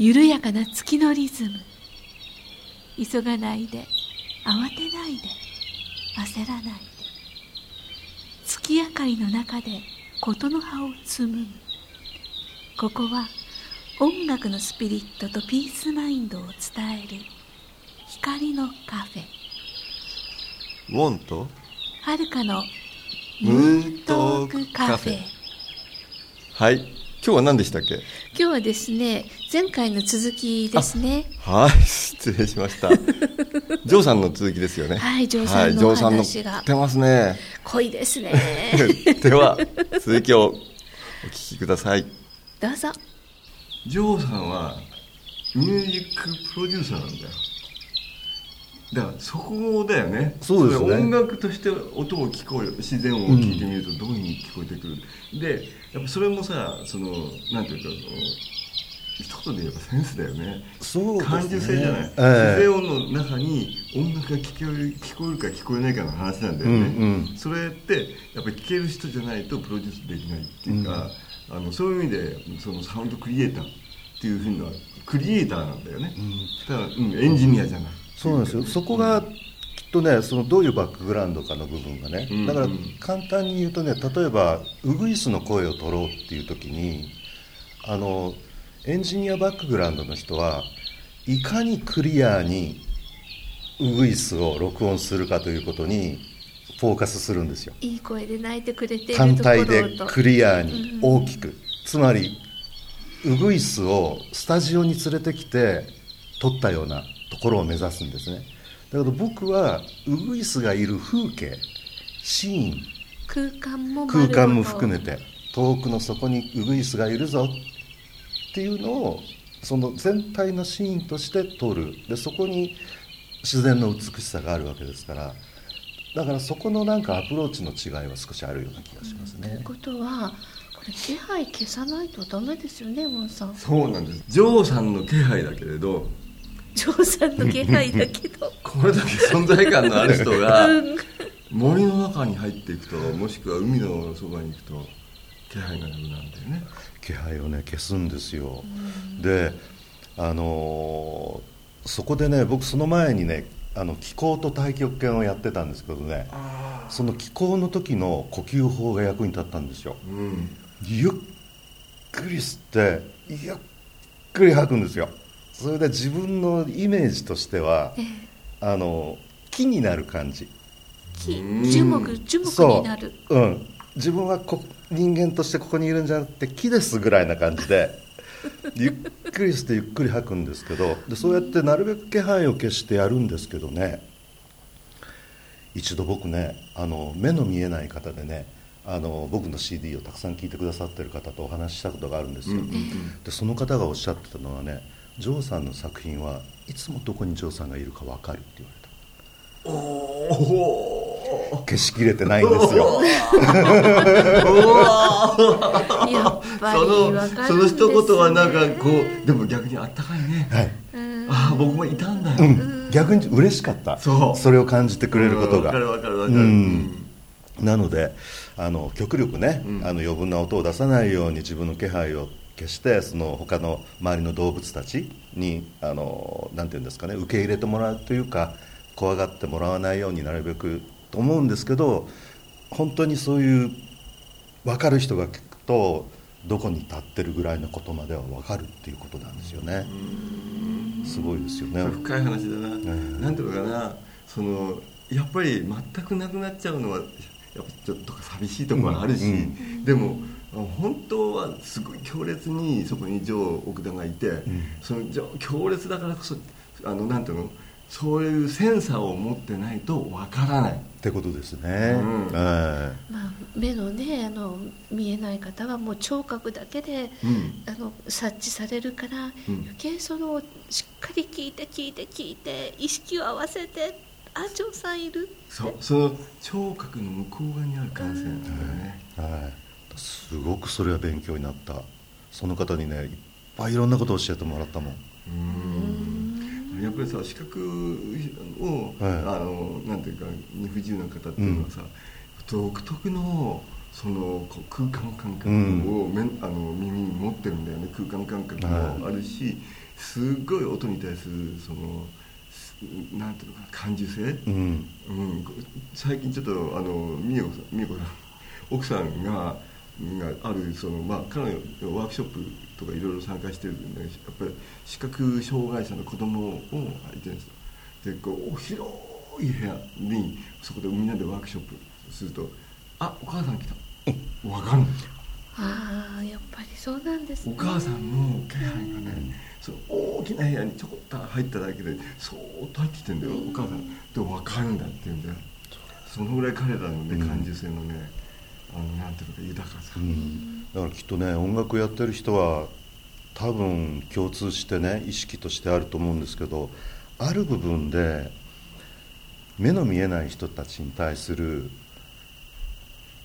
緩やかな月のリズム。急がないで。慌てないで。焦らないで。月明かりの中で琴の葉を紡ぐ。ここは音楽のスピリットとピースマインドを伝える。光のカフェ。ウォンと？はるかのムーントークカフェ。はい。今日は何でしたっけ？今日はですね前回の続きですね。はい失礼しました。ジョーさんの続きですよね。はいジョーさんのお話が、はい、てますね。濃いですね。では続きをお聞きください。どうぞ。ジョーさんはミュージックプロデューサーなんだよ。だからそこだよね。そうですね。音楽として音を聞こえ自然音を聞いてみるとどういうふうに聞こえてくる、うん、でやっぱそれもさそのなんていうか一言で言えばセンスだよね。そう、ね、感受性じゃない、えー、自然音の中に音楽が聞こえる聞こえるか聞こえないかの話なんだよね、うんうん、それってやっぱり聞ける人じゃないとプロデュースできないっていうか、うん。あのそういう意味でそのサウンドクリエイターっていうふうにはクリエイターなんだよね、うん、だから、うん、エンジニアじゃない、そうなんですよ。そこがきっとねそのどういうバックグラウンドかの部分がね、うん、だから簡単に言うとね例えばウグイスの声を取ろうっていう時にあのエンジニアバックグラウンドの人はいかにクリアにウグイスを録音するかということにフォーカスするんですよ。いい声で泣いてくれて単体でクリアに大きく、うん、つまりウグイスをスタジオに連れてきて撮ったようなところを目指すんですね。だけど僕はウグイスがいる風景シーン空間も空間も含めて遠くの底にウグイスがいるぞっていうのをその全体のシーンとして撮るでそこに自然の美しさがあるわけですからだからそこのなんかアプローチの違いは少しあるような気がしますね。ということはこれ気配消さないとダメですよねモンさん。そうなんです。ジョーさんの気配だけれど。ジョーさんの気配だけど。これだけ存在感のある人が森の中に入っていくともしくは海のそばに行くと気配がなくなるんだよね。気配をね消すんですよ。で、あのー、そこでね僕その前にねあの気候と太極拳をやってたんですけどね。その気候の時の呼吸法が役に立ったんですよ、うん、ゆっくり吸ってゆっくり吐くんですよ。それで自分のイメージとしてはあの木になる感じ。樹木樹木になる。う、ん、自分はこ人間としてここにいるんじゃなくて木ですぐらいな感じで ゆっくりしてゆっくり吐くんですけどでそうやってなるべく気配を消してやるんですけどね一度僕ねあの目の見えない方でねあの僕の CD をたくさん聴いてくださってる方とお話ししたことがあるんですよ、うんうんうん、でその方がおっしゃってたのはねジョーさんの作品はいつもどこにジョーさんがいるか分かるって言われた。おお消しきれてないんですよ。やっぱりそのその一言はなんかこうでも逆にあったかいね、はい、ああ僕もいたんだよ、うん、逆に嬉しかった。そう。それを感じてくれることが。分かる分かる分かる、うん。なのであの極力ね、うん、あの余分な音を出さないように自分の気配を消してその他の周りの動物たちにあのなんていうんですかね受け入れてもらうというか怖がってもらわないようになるべくと思うんですけど本当にそういう分かる人が聞くとどこに立ってるぐらいのことまでは分かるっていうことなんですよね。すごいですよね。深い話だな、ん、なんていうのかな。そのやっぱり全くなくなっちゃうのはやっぱちょっと寂しいところがあるし、うん。うん、でも本当はすごい強烈にそこにジョー奥田がいて、うん、その強烈だからこそあのなんていうのそういうセンサーを持ってないとわからない。ってことですね、うん、まあ、目のねあの見えない方はもう聴覚だけで、うん、あの察知されるから、うん、余計そのしっかり聞いて聞いて聞いて意識を合わせてあ長さんいるそうその聴覚の向こう側にある感性なんだよね、はい、すごくそれは勉強になった。その方にねいっぱいいろんなことを教えてもらったもん。うんやっぱりさ視覚を、はい、あのなんていうか不自由な方っていうのはさ、うん、独特のその空間感覚をめ、ん、あの耳に持ってるんだよね空間感覚もあるし、すごい音に対するそのなんていうのかな感受性、うん。うん、最近ちょっとあの美代美代子さん奥さんががあるその、まあ、彼女ワークショップとかいろいろ参加してるんでやっぱり視覚障害者の子供を相手にしてでこう広い部屋にそこでみんなでワークショップすると「あお母さん来た」分かんないああやっぱりそうなんですね。お母さんの気配がねその大きな部屋にちょこっと入っただけでそーっと入ってきてんだよお母さん。で分かるんだって言うんだよ。そのぐらい彼らのね感受性のねなんていうのか豊かさ、うん。だからきっとね音楽やってる人は多分共通してね意識としてあると思うんですけどある部分で目の見えない人たちに対する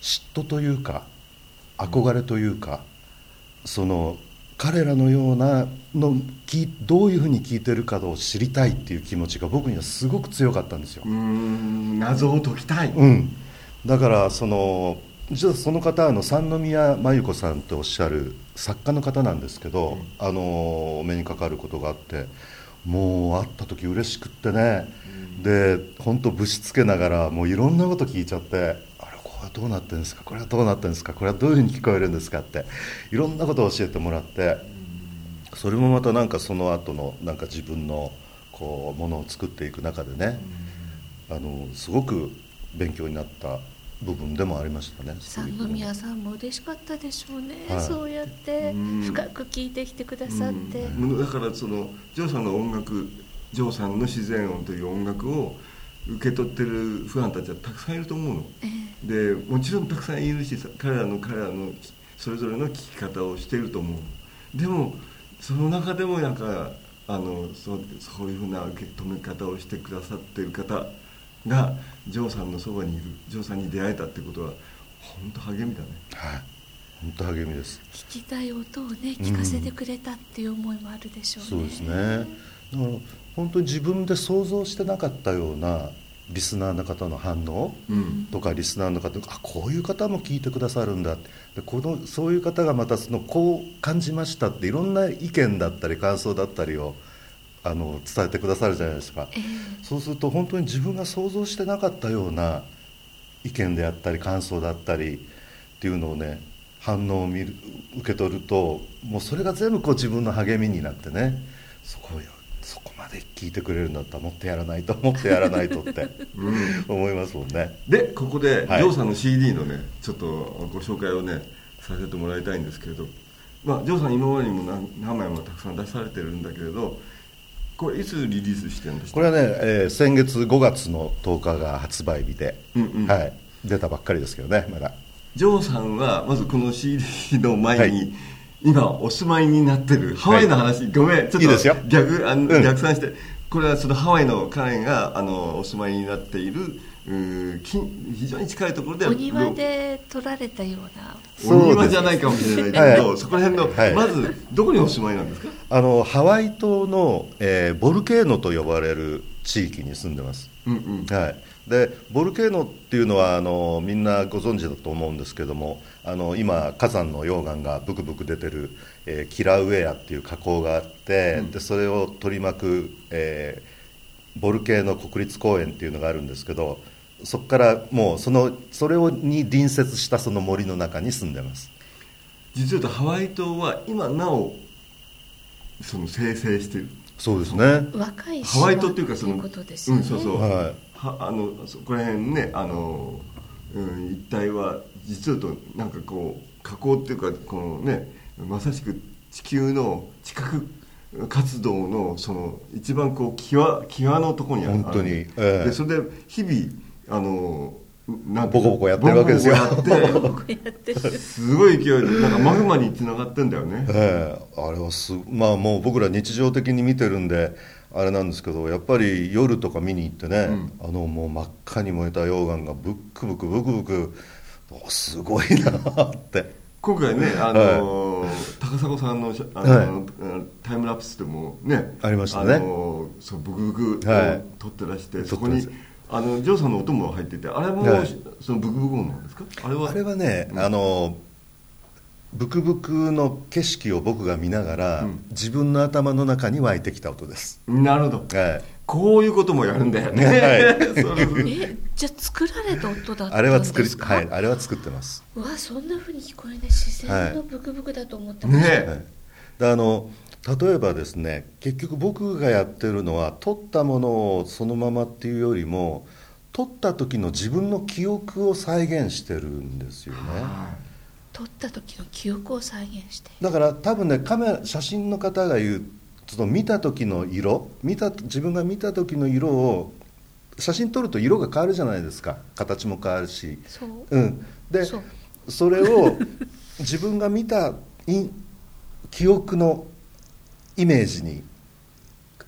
嫉妬というか憧れというか、その彼らのようなのきどういうふうに聞いてるかを知りたいっていう気持ちが僕にはすごく強かったんですよ。うーん。謎を解きたい、うん、だからその実はその方はあの三宮真由子さんとおっしゃる作家の方なんですけど、あのお目にかかることがあってもう会った時嬉しくってね、で本当ぶしつけながらもういろんなこと聞いちゃってあれこれはどうなってるんですか？これはどうなってるんですか？これはどういうふうに聞こえるんですかっていろんなことを教えてもらってそれもまたなんかその後のなんか自分のこうものを作っていく中でね、あのすごく勉強になった部分でもありましたね。三宮さんも嬉しかったでしょうね、はい。そうやってうん。深く聞いてきてくださって、うん。だからそのジョーさんの音楽ジョーさんの自然音という音楽を受け取ってるファンたちはたくさんいると思うの。えでもちろんたくさんいるしさ彼らの彼らのそれぞれの聴き方をしていると思う。でもその中でもなんかあのそうそういうふうな受け止め方をしてくださっている方がジョーさんのそばにいるジョーさんに出会えたってことは本当励みだね。はい、本当励みです。聞きたい音をね聞かせてくれたっていう思いもあるでしょうね、そうですね。だから本当に自分で想像してなかったようなリスナーの方の反応うん。とかリスナーの方があこういう方も聞いてくださるんだでこのそういう方がまたそのこう感じましたっていろんな意見だったり感想だったりをあの伝えてくださるじゃないですか。ええそうすると本当に自分が想像してなかったような意見であったり感想だったりっていうのをね反応を見る受け取るともうそれが全部こう自分の励みになってねそこをそこまで聞いてくれるんだったらもっとやらないともっとやらないとって うん思いますもんね。でここで、はいジョーさんの CD のねちょっとご紹介をねさせてもらいたいんですけれど、まあ、ジョーさん今までにも何何枚もたくさん出されてるんだけれどこれいつリリースしてるんですこれはね、えー先月5月の10日が発売日で、うんうん。はい、出たばっかりですけどねまだ。ジョーさんはまずこの CD の前に、はい。今お住まいになってるハワイの話、ごめんちょっといいあの、うん。逆算してこれはそのハワイの彼があのお住まいになっているうー近非常に近いところでお庭で撮られたような。お庭じゃないかもしれないけど、はい。そこら辺の、はい。まずどこにお住まいなんですか？あのハワイ島の、えーボルケーノと呼ばれる地域に住んでます。うんうん。はい、でボルケーノっていうのはあのみんなご存知だと思うんですけどもあの今火山の溶岩がブクブク出てる、えーキラウェアっていう火口があって、うん。でそれを取り巻く、えーボルケーノ国立公園っていうのがあるんですけどそこからもうそのそれをに隣接したその森の中に住んでます。実は言うとハワイ島は今なおその生成してる。そうですね。若いハワイ島っていうかその島ことですよね、うんそうそう、はい。はあのそこら辺ねあの、うん、一帯は実はとなんかこう火口っていうかこのねまさしく地球の地殻活動のその一番こう際際のところにある。本当に。ええ。でそれで日々あのなんボコボコやってるわけですよ。ボコボコやってすごい勢いでなんかマグマに繋がってんだよね。ええあれはすまあもう僕ら日常的に見てるんであれなんですけどやっぱり夜とか見に行ってね、あのもう真っ赤に燃えた溶岩がブックブクブクブクおすごいなって。今回ね、あの高砂さんのあの、タイムラプスでもねありましたね。あのそうブクブクをはい。撮ってらして、そこにあのジョーさんの音も入っててあれも、はい。そのブクブク音なんですか？あれは？あれはね、あのブクブクの景色を僕が見ながら、うん。自分の頭の中に湧いてきた音です、なるほど。はい、こういうこともやるんだよね、はい。えじゃあ作られた音だったんですか？あれは作り、はい、あれは作ってます、うわそんな風に聞こえない。自然のブクブクだと思ってました、ねはい、であの例えばですね結局僕がやってるのは撮ったものをそのままっていうよりも撮った時の自分の記憶を再現してるんですよね。撮った時の記憶を再現してだから多分ねカメラ写真の方が言うその見た時の色見た自分が見た時の色を写真撮ると色が変わるじゃないですか。形も変わるし。そう。うん。でそれを自分が見たい記憶のイメージに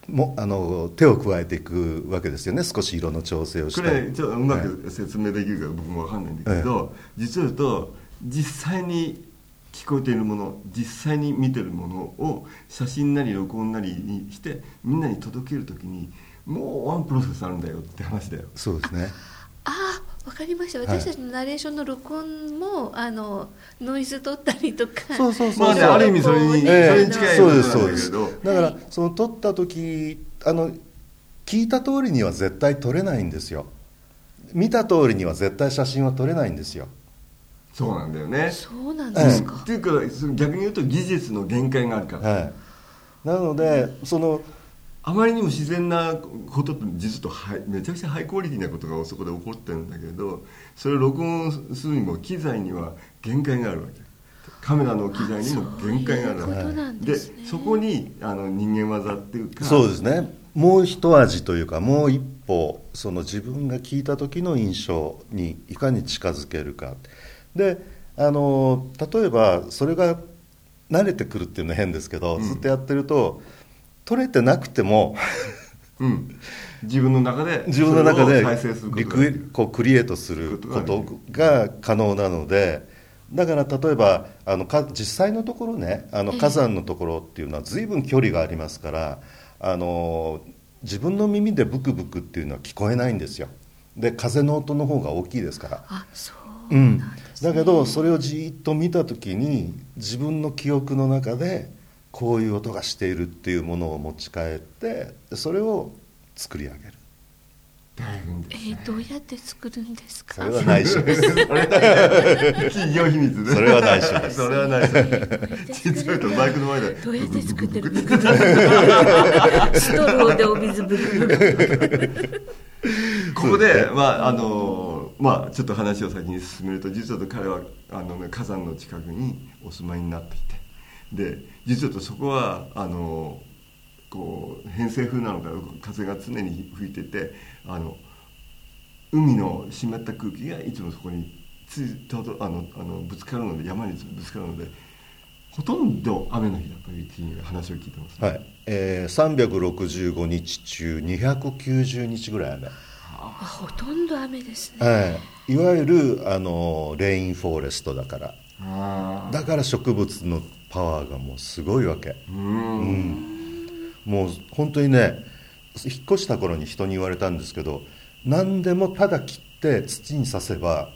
もあの手を加えていくわけですよね。少し色の調整をしこたり。れちょっとうまく説明できるか僕も分かんないんだけど、実を言うと実際に聞こえているもの実際に見てるものを写真なり録音なりにしてみんなに届けるときにもうワンプロセスあるんだよって話だよ。そうですね。ああわかりました。はい。私たちのナレーションの録音もあのノイズ取ったりとか。そうそうそうまあねある意味それに、ええそれに近いそうですそうです。だけど。だから、はいその撮った時あの聞いた通りには絶対撮れないんですよ。見た通りには絶対写真は撮れないんですよ。そうなんだよね。そうなんですか、っていうかその逆に言うと技術の限界があるから、はい。なのでそのあまりにも自然なことって実とハイめちゃくちゃハイクオリティなことがそこで起こってるんだけどそれを録音するにも機材には限界があるわけ。カメラの機材にも限界があるわけ。でね。そこにあの人間技っていうかそうですね。もう一味というかもう一歩その自分が聞いた時の印象にいかに近づけるか。であの例えばそれが慣れてくるっていうのは変ですけど、うん。ずっとやってると取れてなくてもうん、自分の中で自分の中でリクこうクリエイトするここととが可能なのでだから例えばあのか実際のところねあのええ火山のところっていうのは随分距離がありますからあの自分の耳でブクブクっていうのは聞こえないんですよ。で風の音の方が大きいですから。あそううんなんです、ね。だけどそれをじーっと見た時に自分の記憶の中でこういう音がしているっていうものを持ち帰ってそれを作り上げる。大変でえーどうやって作るんですか？それは内緒です。す企業秘密ねそれは内緒です。それは内緒。どうやって作実は言うとるんだマイクの前で。どうやって作ってるストローでお水ブクブクここで、まああのまあ、ちょっと話を先に進めると実は彼はあの、ね、火山の近くにお住まいになっていて。で実はとそこはあのこう偏西風なのか風が常に吹いててあの海の湿った空気がいつもそこについとどあのあのぶつかるので山にぶつかるのでほとんど雨の日だという話を聞いてます、はい、えー、365日中290日ぐらい雨、あほとんど雨ですね。はい、いわゆるあのレインフォレストだから。あだから植物のパワーがもうすごいわけ。ーうん。もう本当にね引っ越した頃に人に言われたんですけど何でもただ切って土に刺せば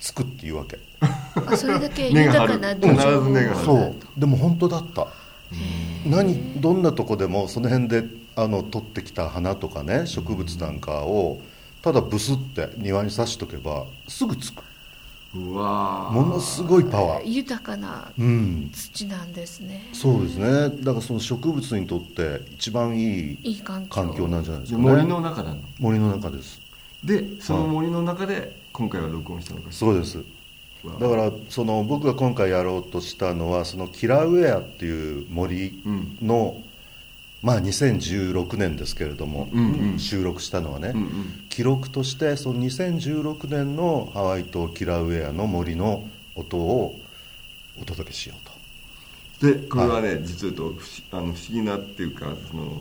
つくっていうわけ。あそれだけ根が張る。豊かな土必ず根が張る。そう。でも本当だった。何どんなとこでもその辺であの取ってきた花とかね植物なんかをただブスって庭に刺しとけばすぐつくうわー。ものすごいパワー。豊かなうん。土なんですね。そうですね。だからその植物にとって一番いいいい環境。環境なんじゃないですかね。森の中なの。森の中です。でその森の中で今回は録音したのかしそうです。らだからその僕が今回やろうとしたのはそのキラウェアっていう森うん。の、まあ2016年ですけれども、うんうん。収録したのはね、うんうん。記録としてその2016年のハワイ島キラウェアの森の音をお届けしようと。でこれはね、実はと不思あの不思議なっていうかその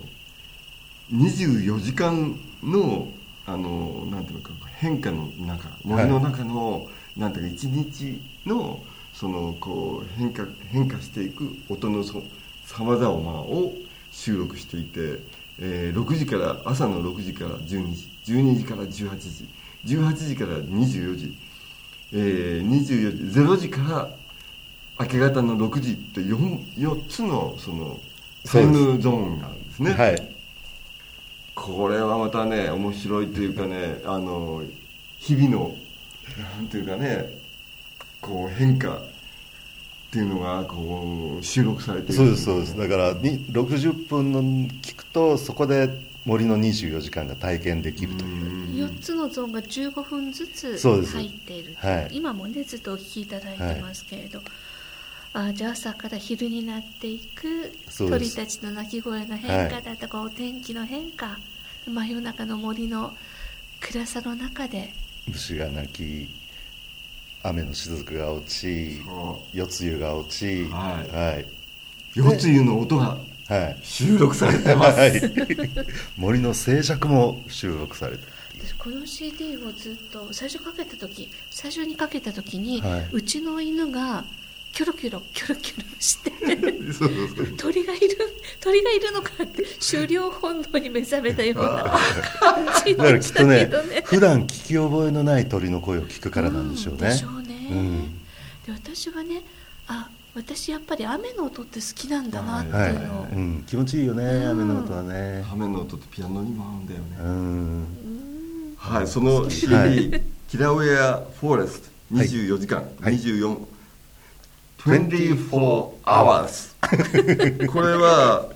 24時間のあのなんていうのか変化の中森の中の、なんていうか一日のそのこう変化変化していく音のそさまざまを収録していてえー6時から朝の6時から12時12時から18時18時から24時、えー、24時0時から明け方の6時と 4, 4つのそのタイムゾーンがあるんですね。はい。これはまたね面白いというかねあの日々のなんていうかねこう変化っていうのがこう収録されている。そうですそうです。だからに60分の聞くとそこで森の24時間が体験できるという。4つのゾーンが15分ずつ入っているはい。今もねずっとお聞きいただいてますけれど、あじゃあ朝から昼になっていく鳥たちの鳴き声の変化だとか、お天気の変化真夜中の森の暗さの中で。虫が鳴き雨の雫が落ちそ夜露が落ちはい。はい。夜露の音がはい。収録されてます、はい。森の静寂も収録されて。私この CD をずっと最初かけた時最初にかけた時に、はい。うちの犬がキョロキョロキョロキョロしてそうそうそう鳥がいる鳥がいるのかって狩猟本能に目覚めたような感じでしたけきっとねどね。普段聞き覚えのない鳥の声を聞くからなんでしょうね。んでしょうね、うん。で私はねあ私やっぱり雨の音って好きなんだなってはいいうのを、うん、気持ちいいよねうん。雨の音はね。雨の音ってピアノにも合うんだよね、うん。はい、その CD、はキラウェア・フォーレストはい。24時間、はい。24 24 hours これは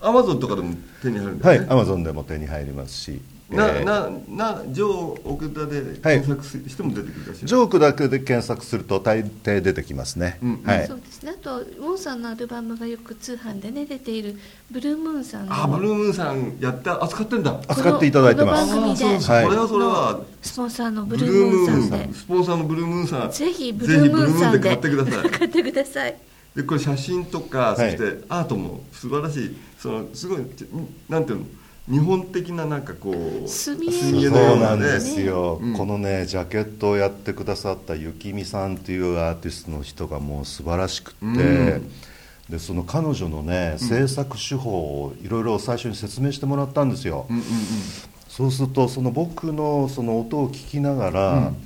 アマゾンとかでも手に入るんだよね、はいアマゾンでも手に入りますしな、えーななジョー奥田で検索すしても出てくるかしら、ジョークだけで検索すると大抵出てきますね、うんはい。そうですね。あとウォンさんのアルバムがよく通販でね出ているブルームーンさんの。あブルームーンさんやった扱ってんだ。扱っていただいてます。この番組で。あそうそう、はい。これはそれは。スポンサーのブブルルームーンさん。でスポンサーのブルームーンさん。ぜひブルームーンさんでぜひブルームーンで買ってください。買ってください。でこれ写真とか、はいそしてアートも素晴らしい。そのすごいちなんていうの？日本的ななんかこう墨絵のようなね。ですよ、うん。このねジャケットをやってくださった雪見さんというアーティストの人がもう素晴らしくって、うん。でその彼女のね制作手法をいろいろ最初に説明してもらったんですよ、うんうんそうするとその僕のその音を聞きながら、うん。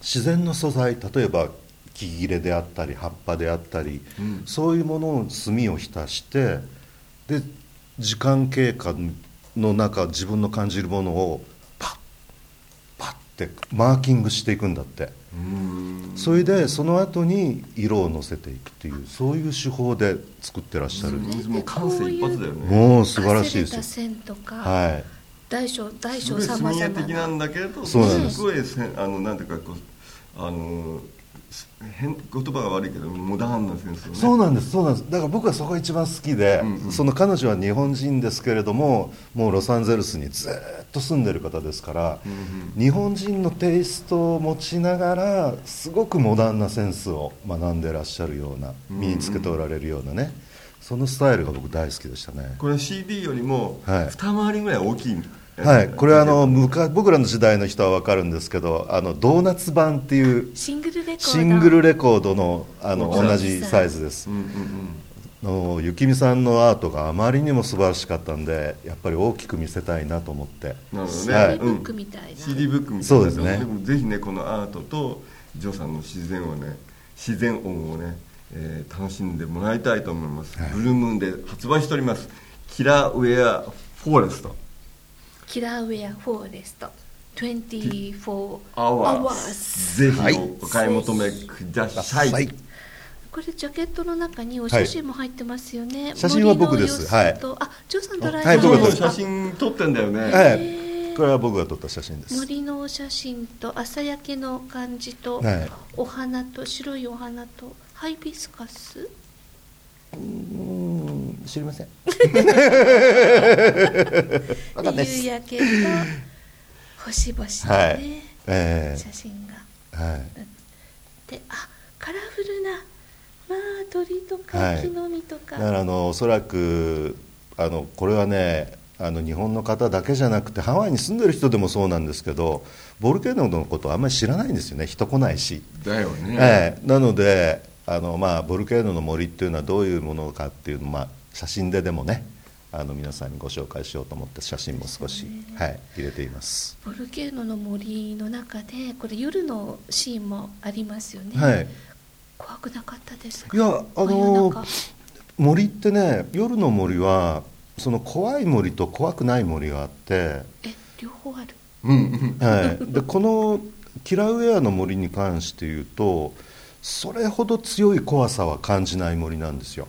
自然の素材例えば木切れであったり葉っぱであったり、うん。そういうものを炭を浸してで時間経過の中自分の感じるものをパッパッてマーキングしていくんだって。うん。それでその後に色をのせていくっていうそういう手法で作ってらっしゃる、うんもう感性一発だよね。もう素晴らしいです線とか、はい。大小大小さま墨絵ざまな的なんだけどそうなんです。すごいあのなんていうかこうあのす変言葉が悪いけどモダンなセンスをね。そうなんですそうなんです。だから僕はそこが一番好きで、うんうん。その彼女は日本人ですけれどももうロサンゼルスにずっと住んでる方ですから、うんうん。日本人のテイストを持ちながらすごくモダンなセンスを学んでらっしゃるようなうんうん。身につけておられるようなねそのスタイルが僕大好きでしたね。これ CD よりもはい。二回りぐらい大きい、はいこれはあの昔僕らの時代の人は分かるんですけどあのドーナツ版っていうシングルレコード。シングルレコードのあの同じサイズです。うんうんのゆきみさんのアートがあまりにも素晴らしかったんでやっぱり大きく見せたいなと思って。うんなるほどね、はい。ブックみたいな、CD ブックみたいな。そうですね。でもぜひねこのアートとジョーさんの自然をね自然音をね、えー楽しんでもらいたいと思います、はい。ブルームーンで発売しております。キラーウェアフォーレストキラーウェアフォーレスト。24アワー hours ぜひはい。お買い求めください、はい。これジャケットの中にお写真も入ってますよね、写真は僕です。森の様子と。あジョーさん撮られた。はい写真撮ってんだよね、はいこれは僕が撮った写真です。森のお写真と朝焼けの感じと、はい。お花と白いお花とハイビスカスうん知りません。わかんないでです夕焼けと星々のね、はい。え写真が。えはい。であカラフルなまあ鳥とかはい木の実とか、だからあのおそらくあのこれはねあの日本の方だけじゃなくてハワイに住んでる人でもそうなんですけどボルケーノのことあんまり知らないんですよね。人来ないし、だよね、ええ。なのであの、まあ、ボルケーノの森っていうのはどういうものかっていうのを、まあ、写真ででもねあの皆さんにご紹介しようと思って写真も少し、はい、入れています。ボルケーノの森の中でこれ夜のシーンもありますよね、はい。怖くなかったですか？いやあの中。森ってね夜の森はその怖い森と怖くない森があって、え両方ある？うんうん。はい、でこのキラウェアの森に関して言うとそれほど強い怖さは感じない森なんですよ。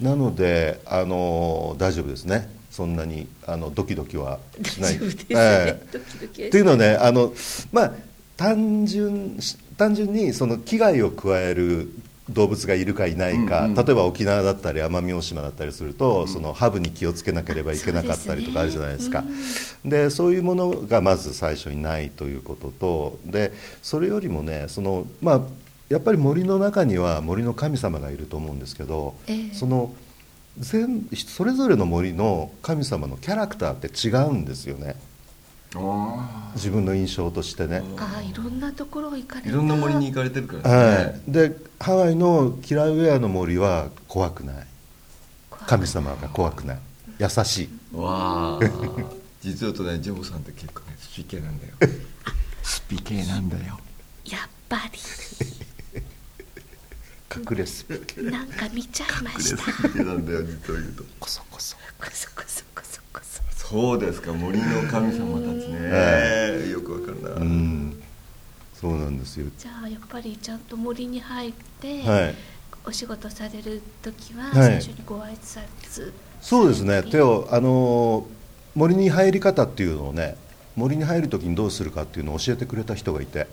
なのであの大丈夫ですね。そんなにあのドキドキはしない。大丈夫ですね、ええ。ドキドキっていうのはねあのまあ単純単純にその危害を加える動物がいるかいないか、うんうん。例えば沖縄だったり奄美大島だったりすると、そのハブに気をつけなければいけなかったりとかあるじゃないですか。でそういうものがまず最初にないということとでそれよりもねそのまあやっぱり森の中には森の神様がいると思うんですけど、ええ。その全それぞれの森の神様のキャラクターって違うんですよね。あ自分の印象としてね。ああいろんなところ行かれいろんな森に行かれてるからはね、い、でハワイのキラウェアの森は怖くない。神様が怖くない。優しい。わあ。実はとねジョーさんって結構ねスピ系なんだよ。スピ系なんだよやっぱ隠れす。りなんか見ちゃいました。ピ系なんだよ実を言うと。こそこそ。こそこそこそこそ。そうですか森の神様たちね、はよくわかるな、うん。そうなんですよ。じゃあやっぱりちゃんと森に入って、はい。お仕事される時ははい。最初にご挨拶そうですね。手をあのー森に入り方っていうのをね森に入る時にどうするかっていうのを教えてくれた人がいて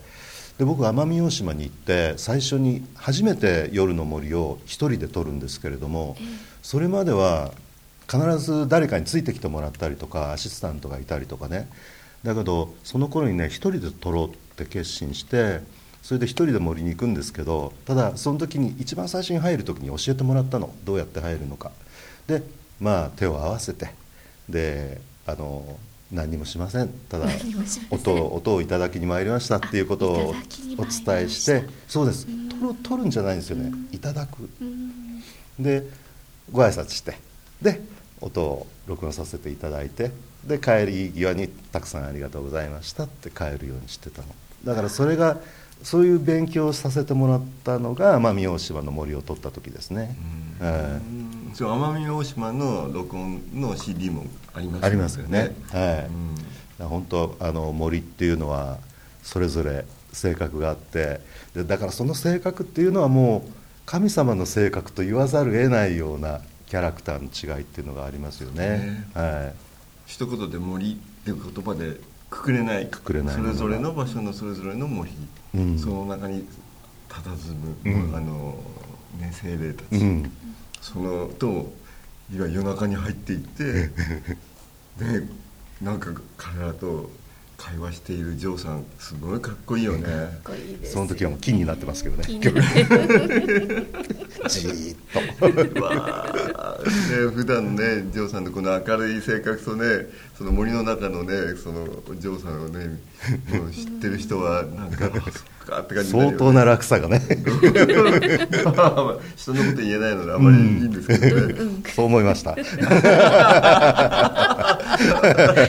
で僕奄美大島に行って最初に初めて夜の森を一人で撮るんですけれどもええ。それまでは必ず誰かについてきてもらったりとかアシスタントがいたりとかね。だけどその頃にね一人で撮ろうって決心してそれで一人で森に行くんですけどただその時に一番最初に入る時に教えてもらったの。どうやって入るのか。でまあ手を合わせて。であの何にもしません。ただ音を音をいただきに参りましたっていうことをお伝えしてそうです。うん取る取るんじゃないんですよね。いただく。うん。でご挨拶して。で音を録音させていただいて。で帰り際に「たくさんありがとうございました」って帰るようにしてたの。だからそれがそういう勉強をさせてもらったのが奄美大島の森を撮った時ですね、はうん。そう奄美大島の録音の CD もありますい、ありますよね、はい。うん。本当あの森っていうのはそれぞれ性格があってでだからその性格っていうのはもう神様の性格と言わざるを得ないようなキャラクターの違いっていうのがありますよね。ね。はい。一言で森っていう言葉でくくれない。くくれないそれぞれの場所のそれぞれの森、うん。その中に佇む、うん。あのね精霊たち、うん。そのといわ夜中に入っていって でなんか彼らと会話しているジョーさんすごいかっこいいよね。かっこいいです。その時はもう金になってますけどね。気に。なってじーっと。わあ、ね、普段ねジョーさんのこの明るい性格とねその森の中のねそのジョーさんをねもう知ってる人はなんかあそっかって感じね。相当な落差がね。人のこと言えないのであんまりいいんですけどね、そう思いました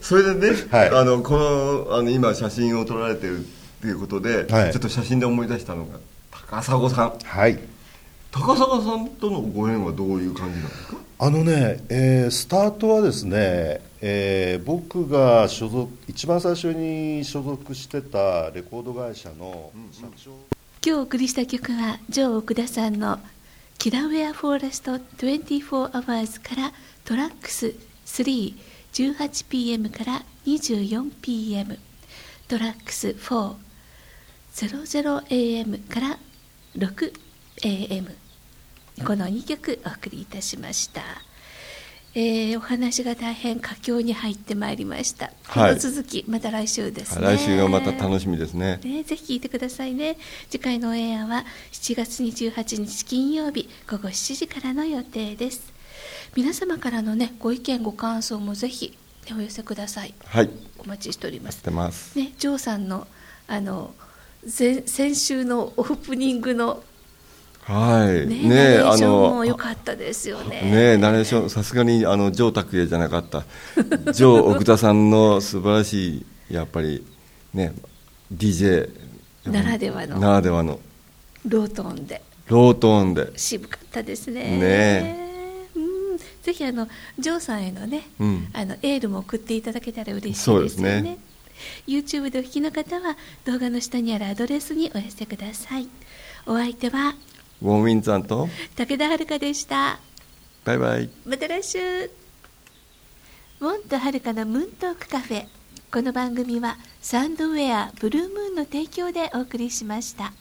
それでね、はいあのこのあの今写真を撮られてるっていうことで、はい。ちょっと写真で思い出したのが高砂さん。はい。高砂さんとのご縁はどういう感じなんですか？あのね、えースタートはですね、えー僕が所属一番最初に所属してたレコード会社の社長、今日お送りした曲はジョー奥田さんの「キラウェア・フォーレスト 24Hours」からトラックス 318pm から 24pm トラックス 400am から 6am この2曲お送りいたしました、えーお話が大変佳境に入ってまいりました、はい。続きまた来週ですね。来週がまた楽しみですね。ね、ぜひ聞いてくださいね。次回のオンエアは7月28日金曜日午後7時からの予定です。皆様からのねご意見ご感想もぜひねお寄せください。はい。お待ちしております。ます。ねジョーさんのあの前先週のオープニングのはい。ねナレーションも良かったですよね。ねナレーションさすがにあのジョー拓也じゃなかった。ジョー奥田さんの素晴らしいやっぱりね DJ ならではの。ならではの。ロートーンで。ロートーンで。渋かったですね。ね。うん。ぜひあのジョーさんへのね、うん。あのエールも送っていただけたら嬉しいですよそうですねね。YouTube でお聞きの方は動画の下にあるアドレスにお寄せください。お相手はウォンウィンさんと武田遥でした。バイバイ。また来週。ウォンとはるかのムーントークカフェ。この番組はサンドウェアブルームーンの提供でお送りしました。